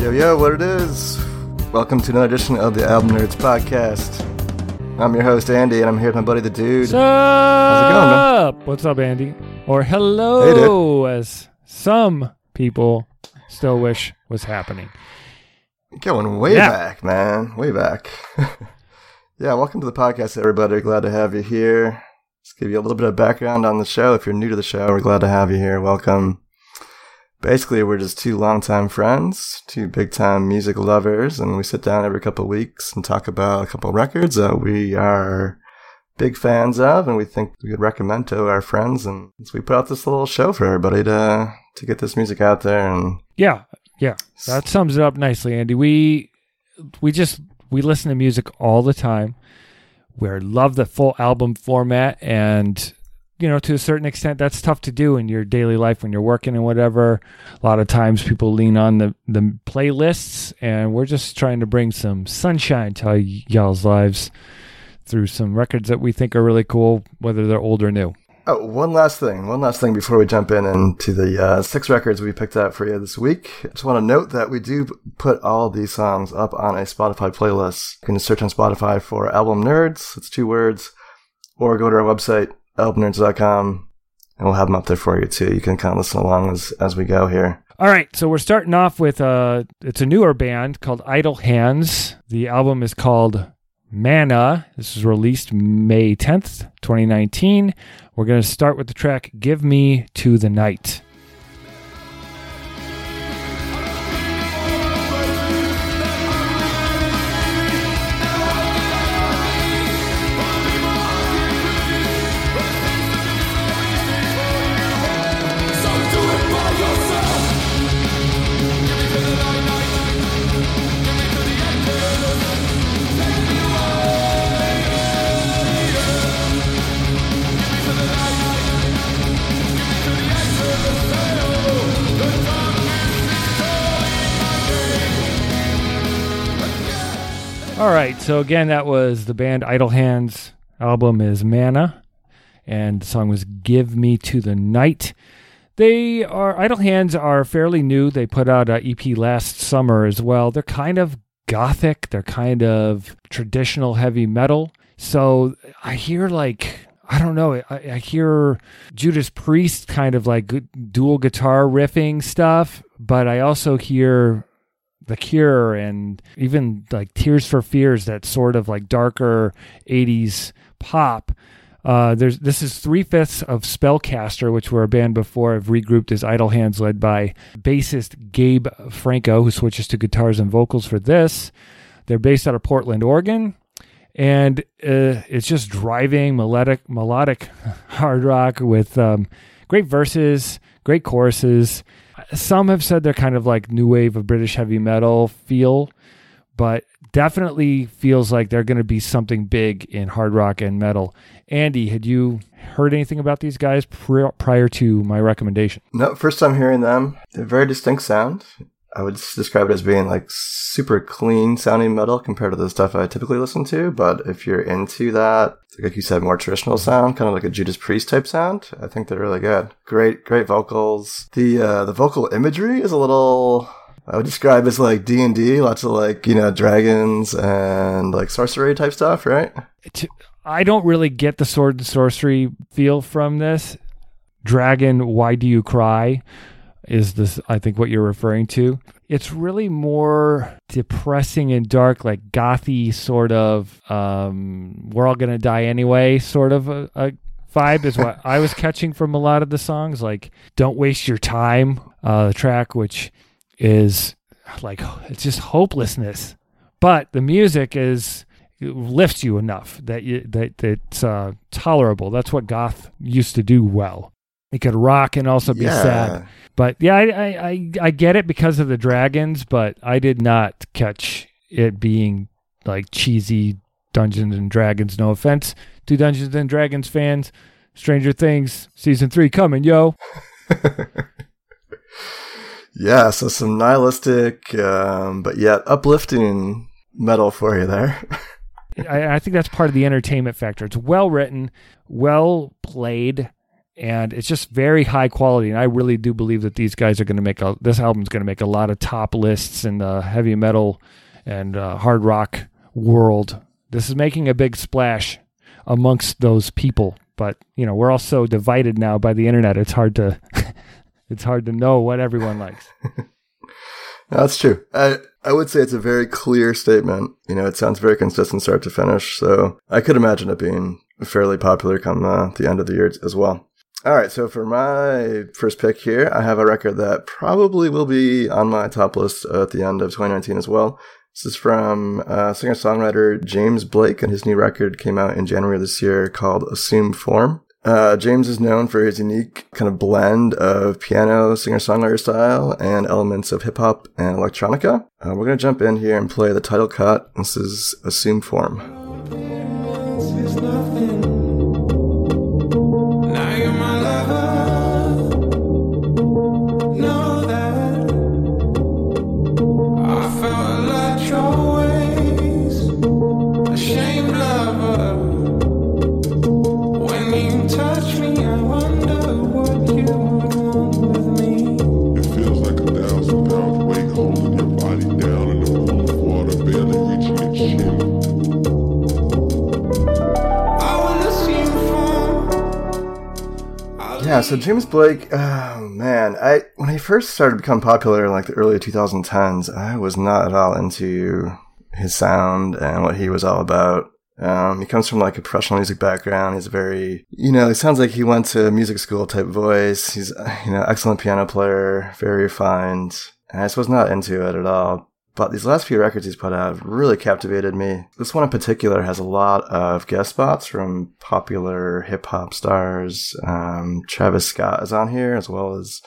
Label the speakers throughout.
Speaker 1: Yo, yo, what it is? Welcome to another edition of the Album Nerds Podcast. I'm your host, Andy, and I'm here with my buddy, the dude.
Speaker 2: What's
Speaker 1: How's
Speaker 2: up? What's up, Andy? Or hello, as some people still wish was happening.
Speaker 1: Going way
Speaker 2: Yeah.
Speaker 1: back, man. Way back. yeah, welcome to the podcast, everybody. Glad to have you here. Let's give you a little bit of background on the show. If you're new to the show, we're glad to have you here. Welcome. Basically, we're just two longtime friends, two big time music lovers, and we sit down every couple of weeks and talk about a couple of records that we are big fans of and we think we could recommend to our friends. And so we put out this little show for everybody to, to get this music out there and
Speaker 2: Yeah, yeah, that sums it up nicely, Andy. We we just we listen to music all the time. We love the full album format, and you know, to a certain extent, that's tough to do in your daily life when you're working and whatever. A lot of times, people lean on the the playlists, and we're just trying to bring some sunshine to y'all's lives through some records that we think are really cool, whether they're old or new.
Speaker 1: Oh, one last thing. One last thing before we jump in into the uh, six records we picked out for you this week. Just want to note that we do put all these songs up on a Spotify playlist. You can search on Spotify for Album Nerds. It's two words. Or go to our website, albumnerds.com, and we'll have them up there for you too. You can kind of listen along as, as we go here.
Speaker 2: All right, so we're starting off with uh it's a newer band called Idle Hands. The album is called Mana. This was released May 10th, 2019. We're going to start with the track Give Me to the Night. All right, so again that was the band Idle Hands. Album is Mana and the song was Give Me to the Night. They are Idle Hands are fairly new. They put out a EP last summer as well. They're kind of gothic. They're kind of traditional heavy metal. So I hear like I don't know. I, I hear Judas Priest kind of like dual guitar riffing stuff, but I also hear The Cure and even like Tears for Fears, that sort of like darker '80s pop. Uh, there's this is three fifths of Spellcaster, which were a band before. Have regrouped as Idle Hands, led by bassist Gabe Franco, who switches to guitars and vocals for this. They're based out of Portland, Oregon, and uh, it's just driving melodic, melodic hard rock with um, great verses, great choruses. Some have said they're kind of like new wave of British heavy metal feel, but definitely feels like they're going to be something big in hard rock and metal. Andy, had you heard anything about these guys pri- prior to my recommendation?
Speaker 1: No, first time hearing them. They're very distinct sound. I would describe it as being like super clean sounding metal compared to the stuff I typically listen to. But if you're into that, like you said, more traditional sound, kind of like a Judas Priest type sound, I think they're really good. Great, great vocals. The uh, the vocal imagery is a little. I would describe as like D and D, lots of like you know dragons and like sorcery type stuff, right?
Speaker 2: I don't really get the sword and sorcery feel from this. Dragon, why do you cry? Is this, I think, what you're referring to? It's really more depressing and dark, like gothy sort of, um, we're all going to die anyway sort of a, a vibe is what I was catching from a lot of the songs. Like, don't waste your time, uh, the track, which is like, it's just hopelessness. But the music is, it lifts you enough that you that it's uh, tolerable. That's what goth used to do well. It could rock and also be sad. But yeah, I, I I I get it because of the dragons, but I did not catch it being like cheesy Dungeons and Dragons. No offense to Dungeons and Dragons fans. Stranger Things season three coming, yo.
Speaker 1: Yeah, so some nihilistic, um, but yet uplifting metal for you there.
Speaker 2: I, I think that's part of the entertainment factor. It's well written, well played, and it's just very high quality. And I really do believe that these guys are going to make a this album's going to make a lot of top lists in the heavy metal and uh, hard rock world. This is making a big splash amongst those people. But you know, we're all so divided now by the internet. It's hard to it's hard to know what everyone likes.
Speaker 1: That's true. I I would say it's a very clear statement. You know, it sounds very consistent start to finish. So I could imagine it being fairly popular come uh, the end of the year as well. All right, so for my first pick here, I have a record that probably will be on my top list at the end of 2019 as well. This is from uh, singer songwriter James Blake, and his new record came out in January this year called Assume Form. Uh, James is known for his unique kind of blend of piano singer songwriter style and elements of hip hop and electronica. Uh, we're going to jump in here and play the title cut. This is Assume Form. So James Blake, oh man, I when he first started to become popular in like the early 2010s, I was not at all into his sound and what he was all about. Um, he comes from like a professional music background. He's very, you know, it sounds like he went to music school type voice. He's, you know, excellent piano player, very refined. And I just was not into it at all. But these last few records he's put out have really captivated me. This one in particular has a lot of guest spots from popular hip hop stars. Um, Travis Scott is on here, as well as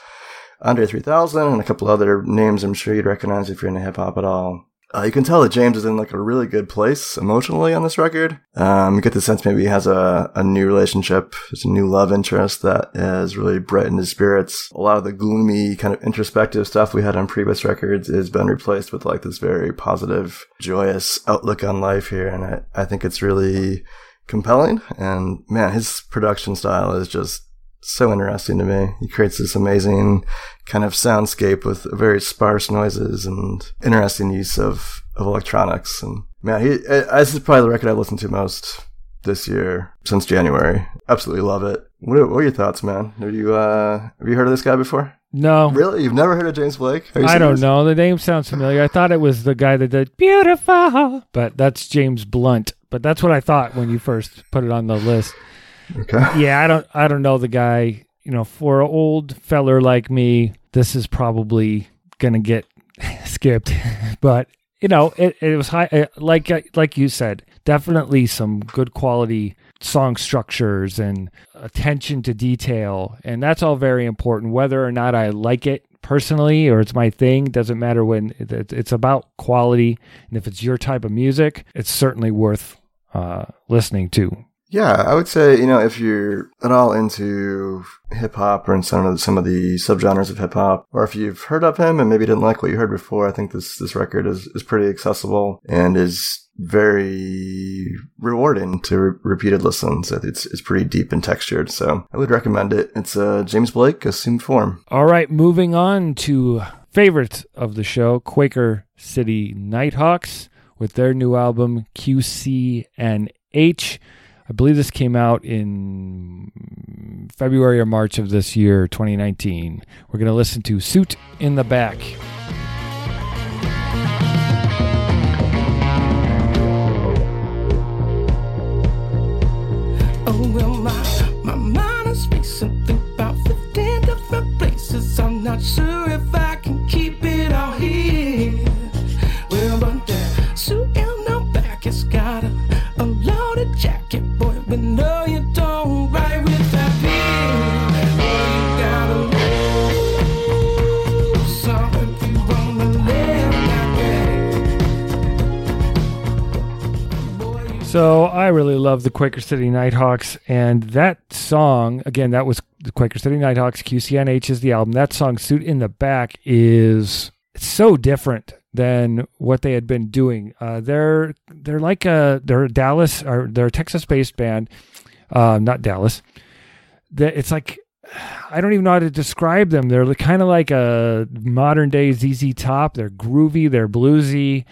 Speaker 1: Andre 3000 and a couple other names I'm sure you'd recognize if you're into hip hop at all. Uh, you can tell that James is in like a really good place emotionally on this record. Um, you get the sense maybe he has a, a new relationship, it's a new love interest that has really brightened his spirits. A lot of the gloomy kind of introspective stuff we had on previous records has been replaced with like this very positive, joyous outlook on life here. And I, I think it's really compelling. And man, his production style is just so interesting to me. He creates this amazing kind of soundscape with very sparse noises and interesting use of, of electronics. And man, he, this is probably the record I've listened to most this year since January. Absolutely love it. What are, what are your thoughts, man? Have you, uh, have you heard of this guy before?
Speaker 2: No.
Speaker 1: Really? You've never heard of James Blake?
Speaker 2: I don't know. The name sounds familiar. I thought it was the guy that did Beautiful, but that's James Blunt. But that's what I thought when you first put it on the list.
Speaker 1: Okay.
Speaker 2: Yeah, I don't I don't know the guy. You know, for an old feller like me, this is probably gonna get skipped. but you know, it, it was high. Like uh, like you said, definitely some good quality song structures and attention to detail, and that's all very important. Whether or not I like it personally or it's my thing doesn't matter. When it's about quality, and if it's your type of music, it's certainly worth uh, listening to.
Speaker 1: Yeah, I would say, you know, if you're at all into hip hop or in some of the, some of the subgenres of hip hop, or if you've heard of him and maybe didn't like what you heard before, I think this, this record is, is pretty accessible and is very rewarding to re- repeated listens. It's, it's pretty deep and textured. So I would recommend it. It's, uh, James Blake, Assumed Form.
Speaker 2: All right. Moving on to favorite of the show, Quaker City Nighthawks with their new album, QCNH. I believe this came out in February or March of this year, 2019. We're going to listen to Suit in the Back.
Speaker 3: Oh, well, my, my mind is racing about 15 different places. I'm not sure if I
Speaker 2: So I really love the Quaker City Nighthawks, and that song again, that was the Quaker City Nighthawks. QCNH is the album. That song, "Suit in the Back," is so different than what they had been doing. Uh, they're they're like a they're a Dallas or they're a Texas based band, uh, not Dallas. that it's like I don't even know how to describe them. They're kind of like a modern day ZZ Top. They're groovy, they're bluesy,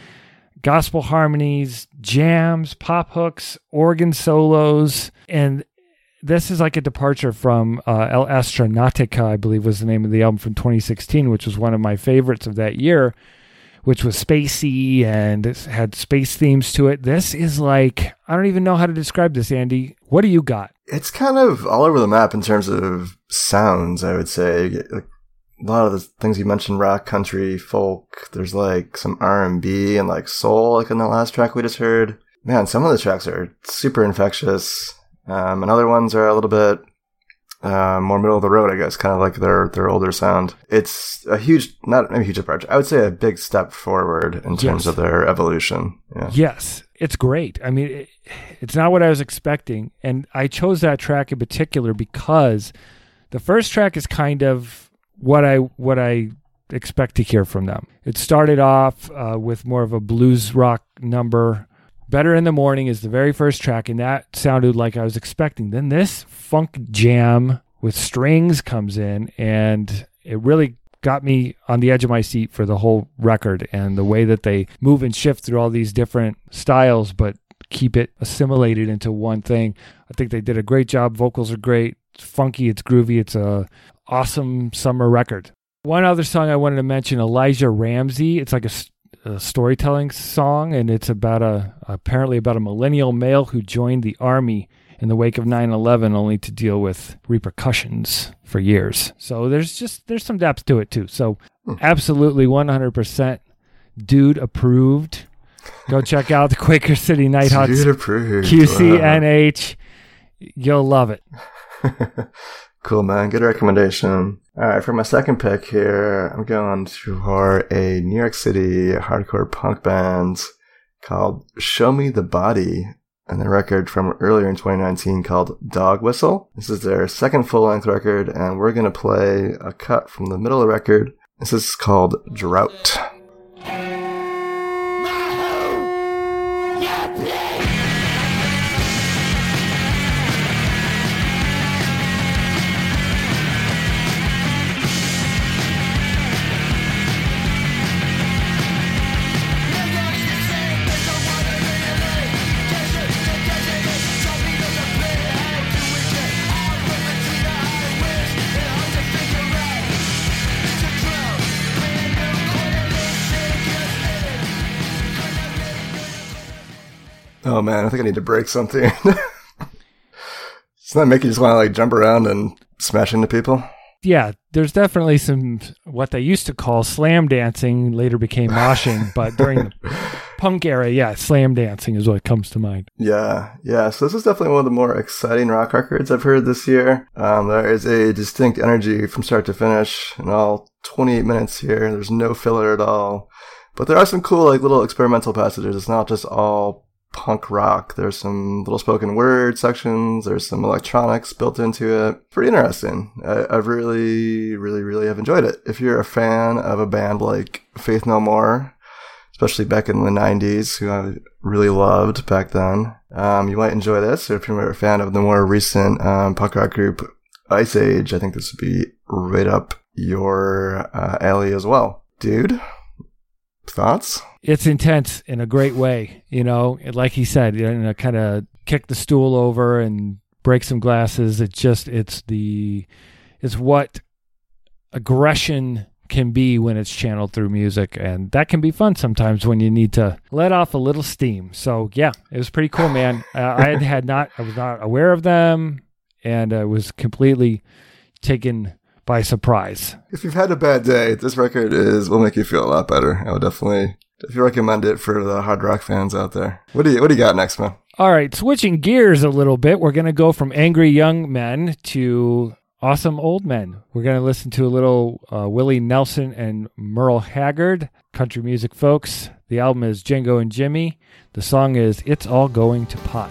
Speaker 2: gospel harmonies, jams, pop hooks, organ solos, and this is like a departure from uh, El Astronauta, I believe was the name of the album from 2016, which was one of my favorites of that year, which was spacey and had space themes to it. This is like, I don't even know how to describe this, Andy. What do you got?
Speaker 1: It's kind of all over the map in terms of sounds, I would say. A lot of the things you mentioned, rock, country, folk. There's like some R and B and like soul, like in the last track we just heard. Man, some of the tracks are super infectious. Um, and other ones are a little bit uh, more middle of the road, I guess, kind of like their their older sound. It's a huge, not a huge departure. I would say a big step forward in terms
Speaker 2: Yes.
Speaker 1: of their evolution. Yeah.
Speaker 2: Yes, it's great. I mean, it, it's not what I was expecting, and I chose that track in particular because the first track is kind of what I what I expect to hear from them. It started off uh, with more of a blues rock number. Better in the Morning is the very first track, and that sounded like I was expecting. Then this funk jam with strings comes in, and it really got me on the edge of my seat for the whole record and the way that they move and shift through all these different styles, but keep it assimilated into one thing. I think they did a great job. Vocals are great. Funky. It's groovy. It's a awesome summer record. One other song I wanted to mention, Elijah Ramsey. It's like a storytelling song, and it's about a apparently about a millennial male who joined the army in the wake of 9/11, only to deal with repercussions for years. So there's just there's some depth to it too. So hmm. absolutely 100% dude approved. Go check out the Quaker City Nighthawks
Speaker 1: Dude approved.
Speaker 2: QCNH. You'll love it.
Speaker 1: Cool, man. Good recommendation. All right, for my second pick here, I'm going to for a New York City hardcore punk band called Show Me the Body, and the record from earlier in 2019 called Dog Whistle. This is their second full length record, and we're going to play a cut from the middle of the record. This is called Drought. Oh man, I think I need to break something. Doesn't that make you just want to like jump around and smash into people?
Speaker 2: Yeah, there's definitely some what they used to call slam dancing, later became moshing, but during the punk era, yeah, slam dancing is what comes to mind.
Speaker 1: Yeah, yeah. So this is definitely one of the more exciting rock records I've heard this year. Um, there is a distinct energy from start to finish in all 28 minutes here. There's no filler at all, but there are some cool like little experimental passages. It's not just all punk rock. There's some little spoken word sections. There's some electronics built into it. Pretty interesting. I, I've really, really, really have enjoyed it. If you're a fan of a band like Faith No More, especially back in the 90s, who I really loved back then. Um, you might enjoy this, or if you're a fan of the more recent um, punk rock group Iceage, I think this would be right up your uh, alley as well. Dude, thoughts?
Speaker 2: It's intense in a great way, you know, like he said, you know, kind of kick the stool over and break some glasses. It's just, it's the, it's what aggression can be when it's channeled through music and that can be fun sometimes when you need to let off a little steam so yeah it was pretty cool man uh, i had, had not i was not aware of them and i was completely taken by surprise
Speaker 1: If you've had a bad day, this record is will make you feel a lot better. I would definitely if you recommend it for the hard rock fans out there. What do you what do you got next, man?
Speaker 2: all right switching gears a little bit we're going to go from angry young men to awesome old men we're going to listen to a little uh, willie nelson and merle haggard country music folks the album is django and jimmie the song is it's all going to pot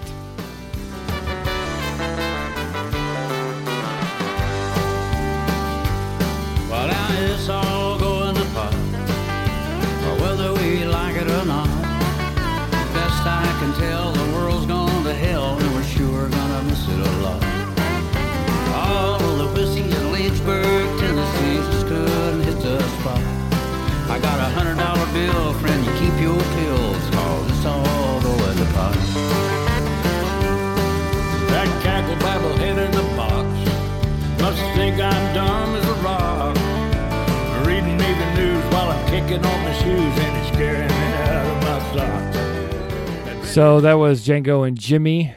Speaker 4: on my shoes and it's scaring me out of my socks.
Speaker 2: So that was Django and Jimmie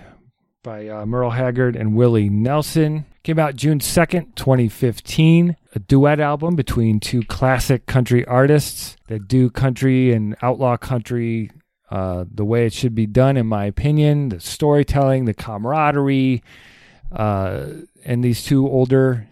Speaker 2: by uh, Merle Haggard and Willie Nelson. Came out June 2nd, 2015. A duet album between two classic country artists that do country and outlaw country uh, the way it should be done, in my opinion. The storytelling, the camaraderie, uh, and these two older,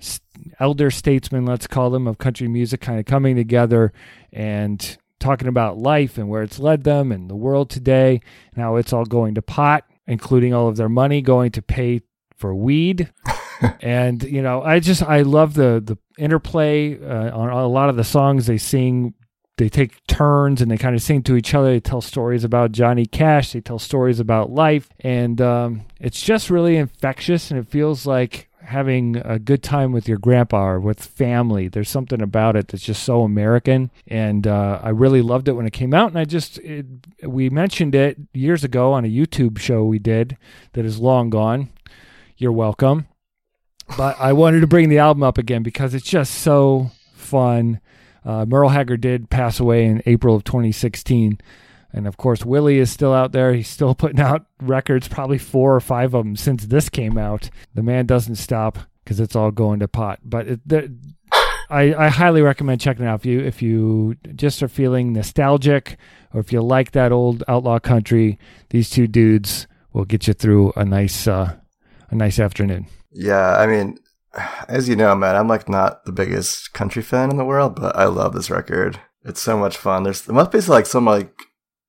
Speaker 2: elder statesmen, let's call them, of country music kind of coming together and talking about life and where it's led them and the world today Now it's all going to pot, including all of their money going to pay for weed. and you know, I just I love the the interplay uh, on a lot of the songs they sing. They take turns and they kind of sing to each other. They tell stories about Johnny Cash. They tell stories about life, and um, it's just really infectious. And it feels like having a good time with your grandpa or with family. There's something about it that's just so American, and uh, I really loved it when it came out. And I just it, we mentioned it years ago on a YouTube show we did that is long gone. You're welcome. But I wanted to bring the album up again because it's just so fun. Uh, Merle Haggard did pass away in April of 2016. And of course, Willie is still out there. He's still putting out records, probably four or five of them since this came out. The man doesn't stop because it's all going to pot. But it, the, I, I highly recommend checking it out if you if you just are feeling nostalgic or if you like that old outlaw country. These two dudes will get you through a nice uh, a nice afternoon.
Speaker 1: Yeah, I mean, as you know, man, I'm like not the biggest country fan in the world, but I love this record. It's so much fun. There's it must be like some like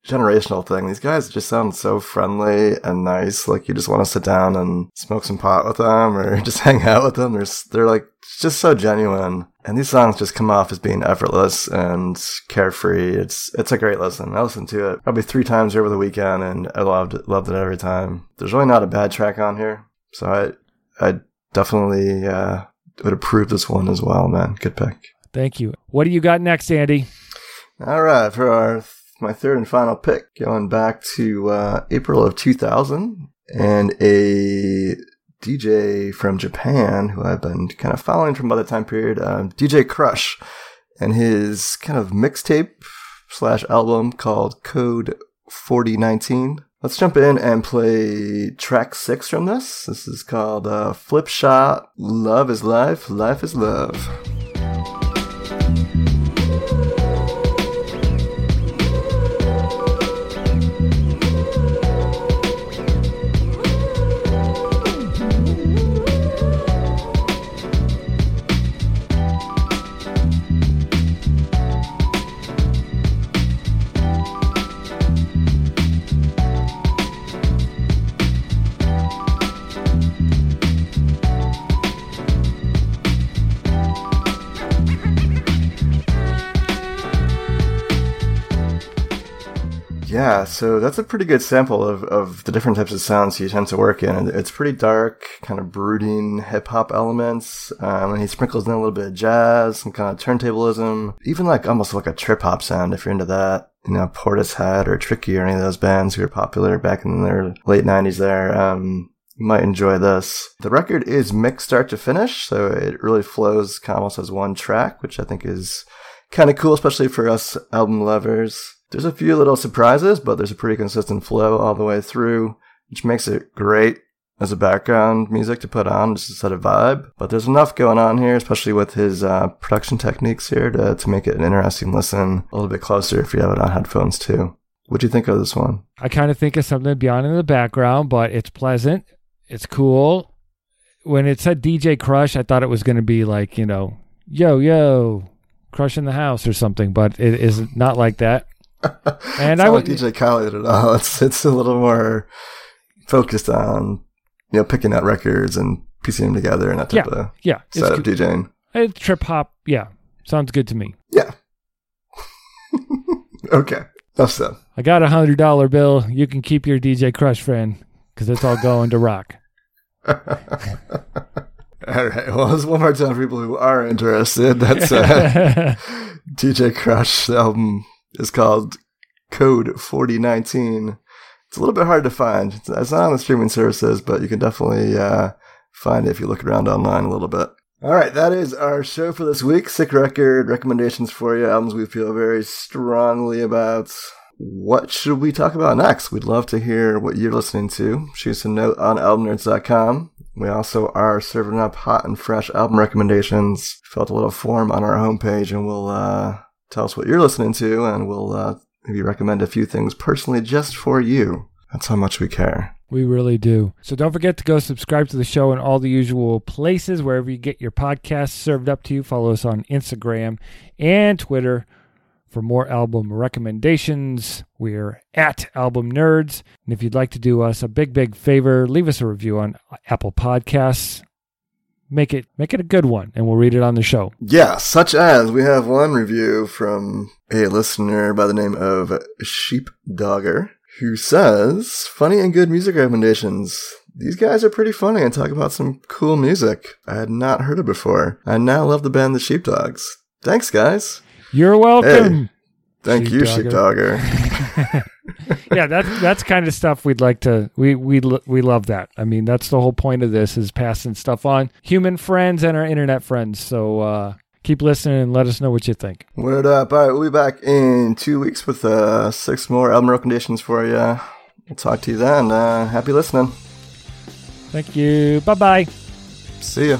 Speaker 1: generational thing. These guys just sound so friendly and nice. Like you just want to sit down and smoke some pot with them or just hang out with them. They're they're like just so genuine. And these songs just come off as being effortless and carefree. It's it's a great listen. I listened to it probably three times over the weekend, and I loved it, loved it every time. There's really not a bad track on here, so I I definitely uh, would approve this one as well, man. Good pick.
Speaker 2: Thank you. What do you got next, Andy?
Speaker 1: All right, for our my third and final pick, going back to uh, April of 2000, and a DJ from Japan who I've been kind of following from about the time period, um, DJ Krush, and his kind of mixtape slash album called Code 4019. Let's jump in and play track six from this. This is called uh, Flip Shot Love is Life, Life is Love. Yeah, so that's a pretty good sample of, of the different types of sounds he tends to work in. It's pretty dark, kind of brooding hip hop elements, um, and he sprinkles in a little bit of jazz, some kind of turntablism, even like almost like a trip hop sound if you're into that. You know, Portishead or Tricky or any of those bands who were popular back in their late 90s there. Um, you might enjoy this. The record is mixed start to finish, so it really flows kind of almost as one track, which I think is kind of cool, especially for us album lovers. There's a few little surprises, but there's a pretty consistent flow all the way through, which makes it great as a background music to put on just to set a vibe. But there's enough going on here, especially with his uh, production techniques here, to, to make it an interesting listen a little bit closer if you have it on headphones too. What do you think of this one?
Speaker 2: I kind of think of something beyond in the background, but it's pleasant. It's cool. When it said DJ Krush, I thought it was going to be like, you know, yo, yo, crushing the house or something, but it is not like that.
Speaker 1: And I would like DJ Khaled at all. It's it's a little more focused on you know picking out records and piecing them together and that type
Speaker 2: yeah,
Speaker 1: of
Speaker 2: yeah,
Speaker 1: setup it's, DJing.
Speaker 2: It's trip hop. Yeah, sounds good to me.
Speaker 1: Yeah. okay. That's that.
Speaker 2: I got a hundred dollar bill. You can keep your DJ Krush friend because it's all going to rock.
Speaker 1: all right. Well, there's one more time for people who are interested. That's uh, DJ Krush album is called Code 4019. It's a little bit hard to find. It's not on the streaming services, but you can definitely uh, find it if you look around online a little bit. All right, that is our show for this week. Sick record recommendations for you, albums we feel very strongly about. What should we talk about next? We'd love to hear what you're listening to. Shoot us a note on albumnerds.com. We also are serving up hot and fresh album recommendations. Felt a little form on our homepage and we'll uh, tell us what you're listening to and we'll uh, maybe recommend a few things personally just for you. That's how much we care.
Speaker 2: We really do. So don't forget to go subscribe to the show in all the usual places, wherever you get your podcasts served up to you. Follow us on Instagram and Twitter for more album recommendations. We're at Album Nerds. And if you'd like to do us a big, big favor, leave us a review on Apple Podcasts. Make it make it a good one, and we'll read it on the show.
Speaker 1: Yeah, such as we have one review from a listener by the name of Sheepdogger who says, funny and good music recommendations. These guys are pretty funny and talk about some cool music I had not heard of before. I now love the band The Sheepdogs. Thanks, guys.
Speaker 2: You're welcome.
Speaker 1: Thank you,
Speaker 2: Sheepdogger. Yeah, that's that's kind of stuff we'd like to. We we we love that. I mean, that's the whole point of this is passing stuff on. Human friends and our internet friends. So uh, keep listening and let us know what you think.
Speaker 1: Word up. All right, we'll be back in two weeks with uh, six more album recommendations for you. We'll talk to you then. Uh, happy listening.
Speaker 2: Thank you. Bye bye.
Speaker 1: See ya.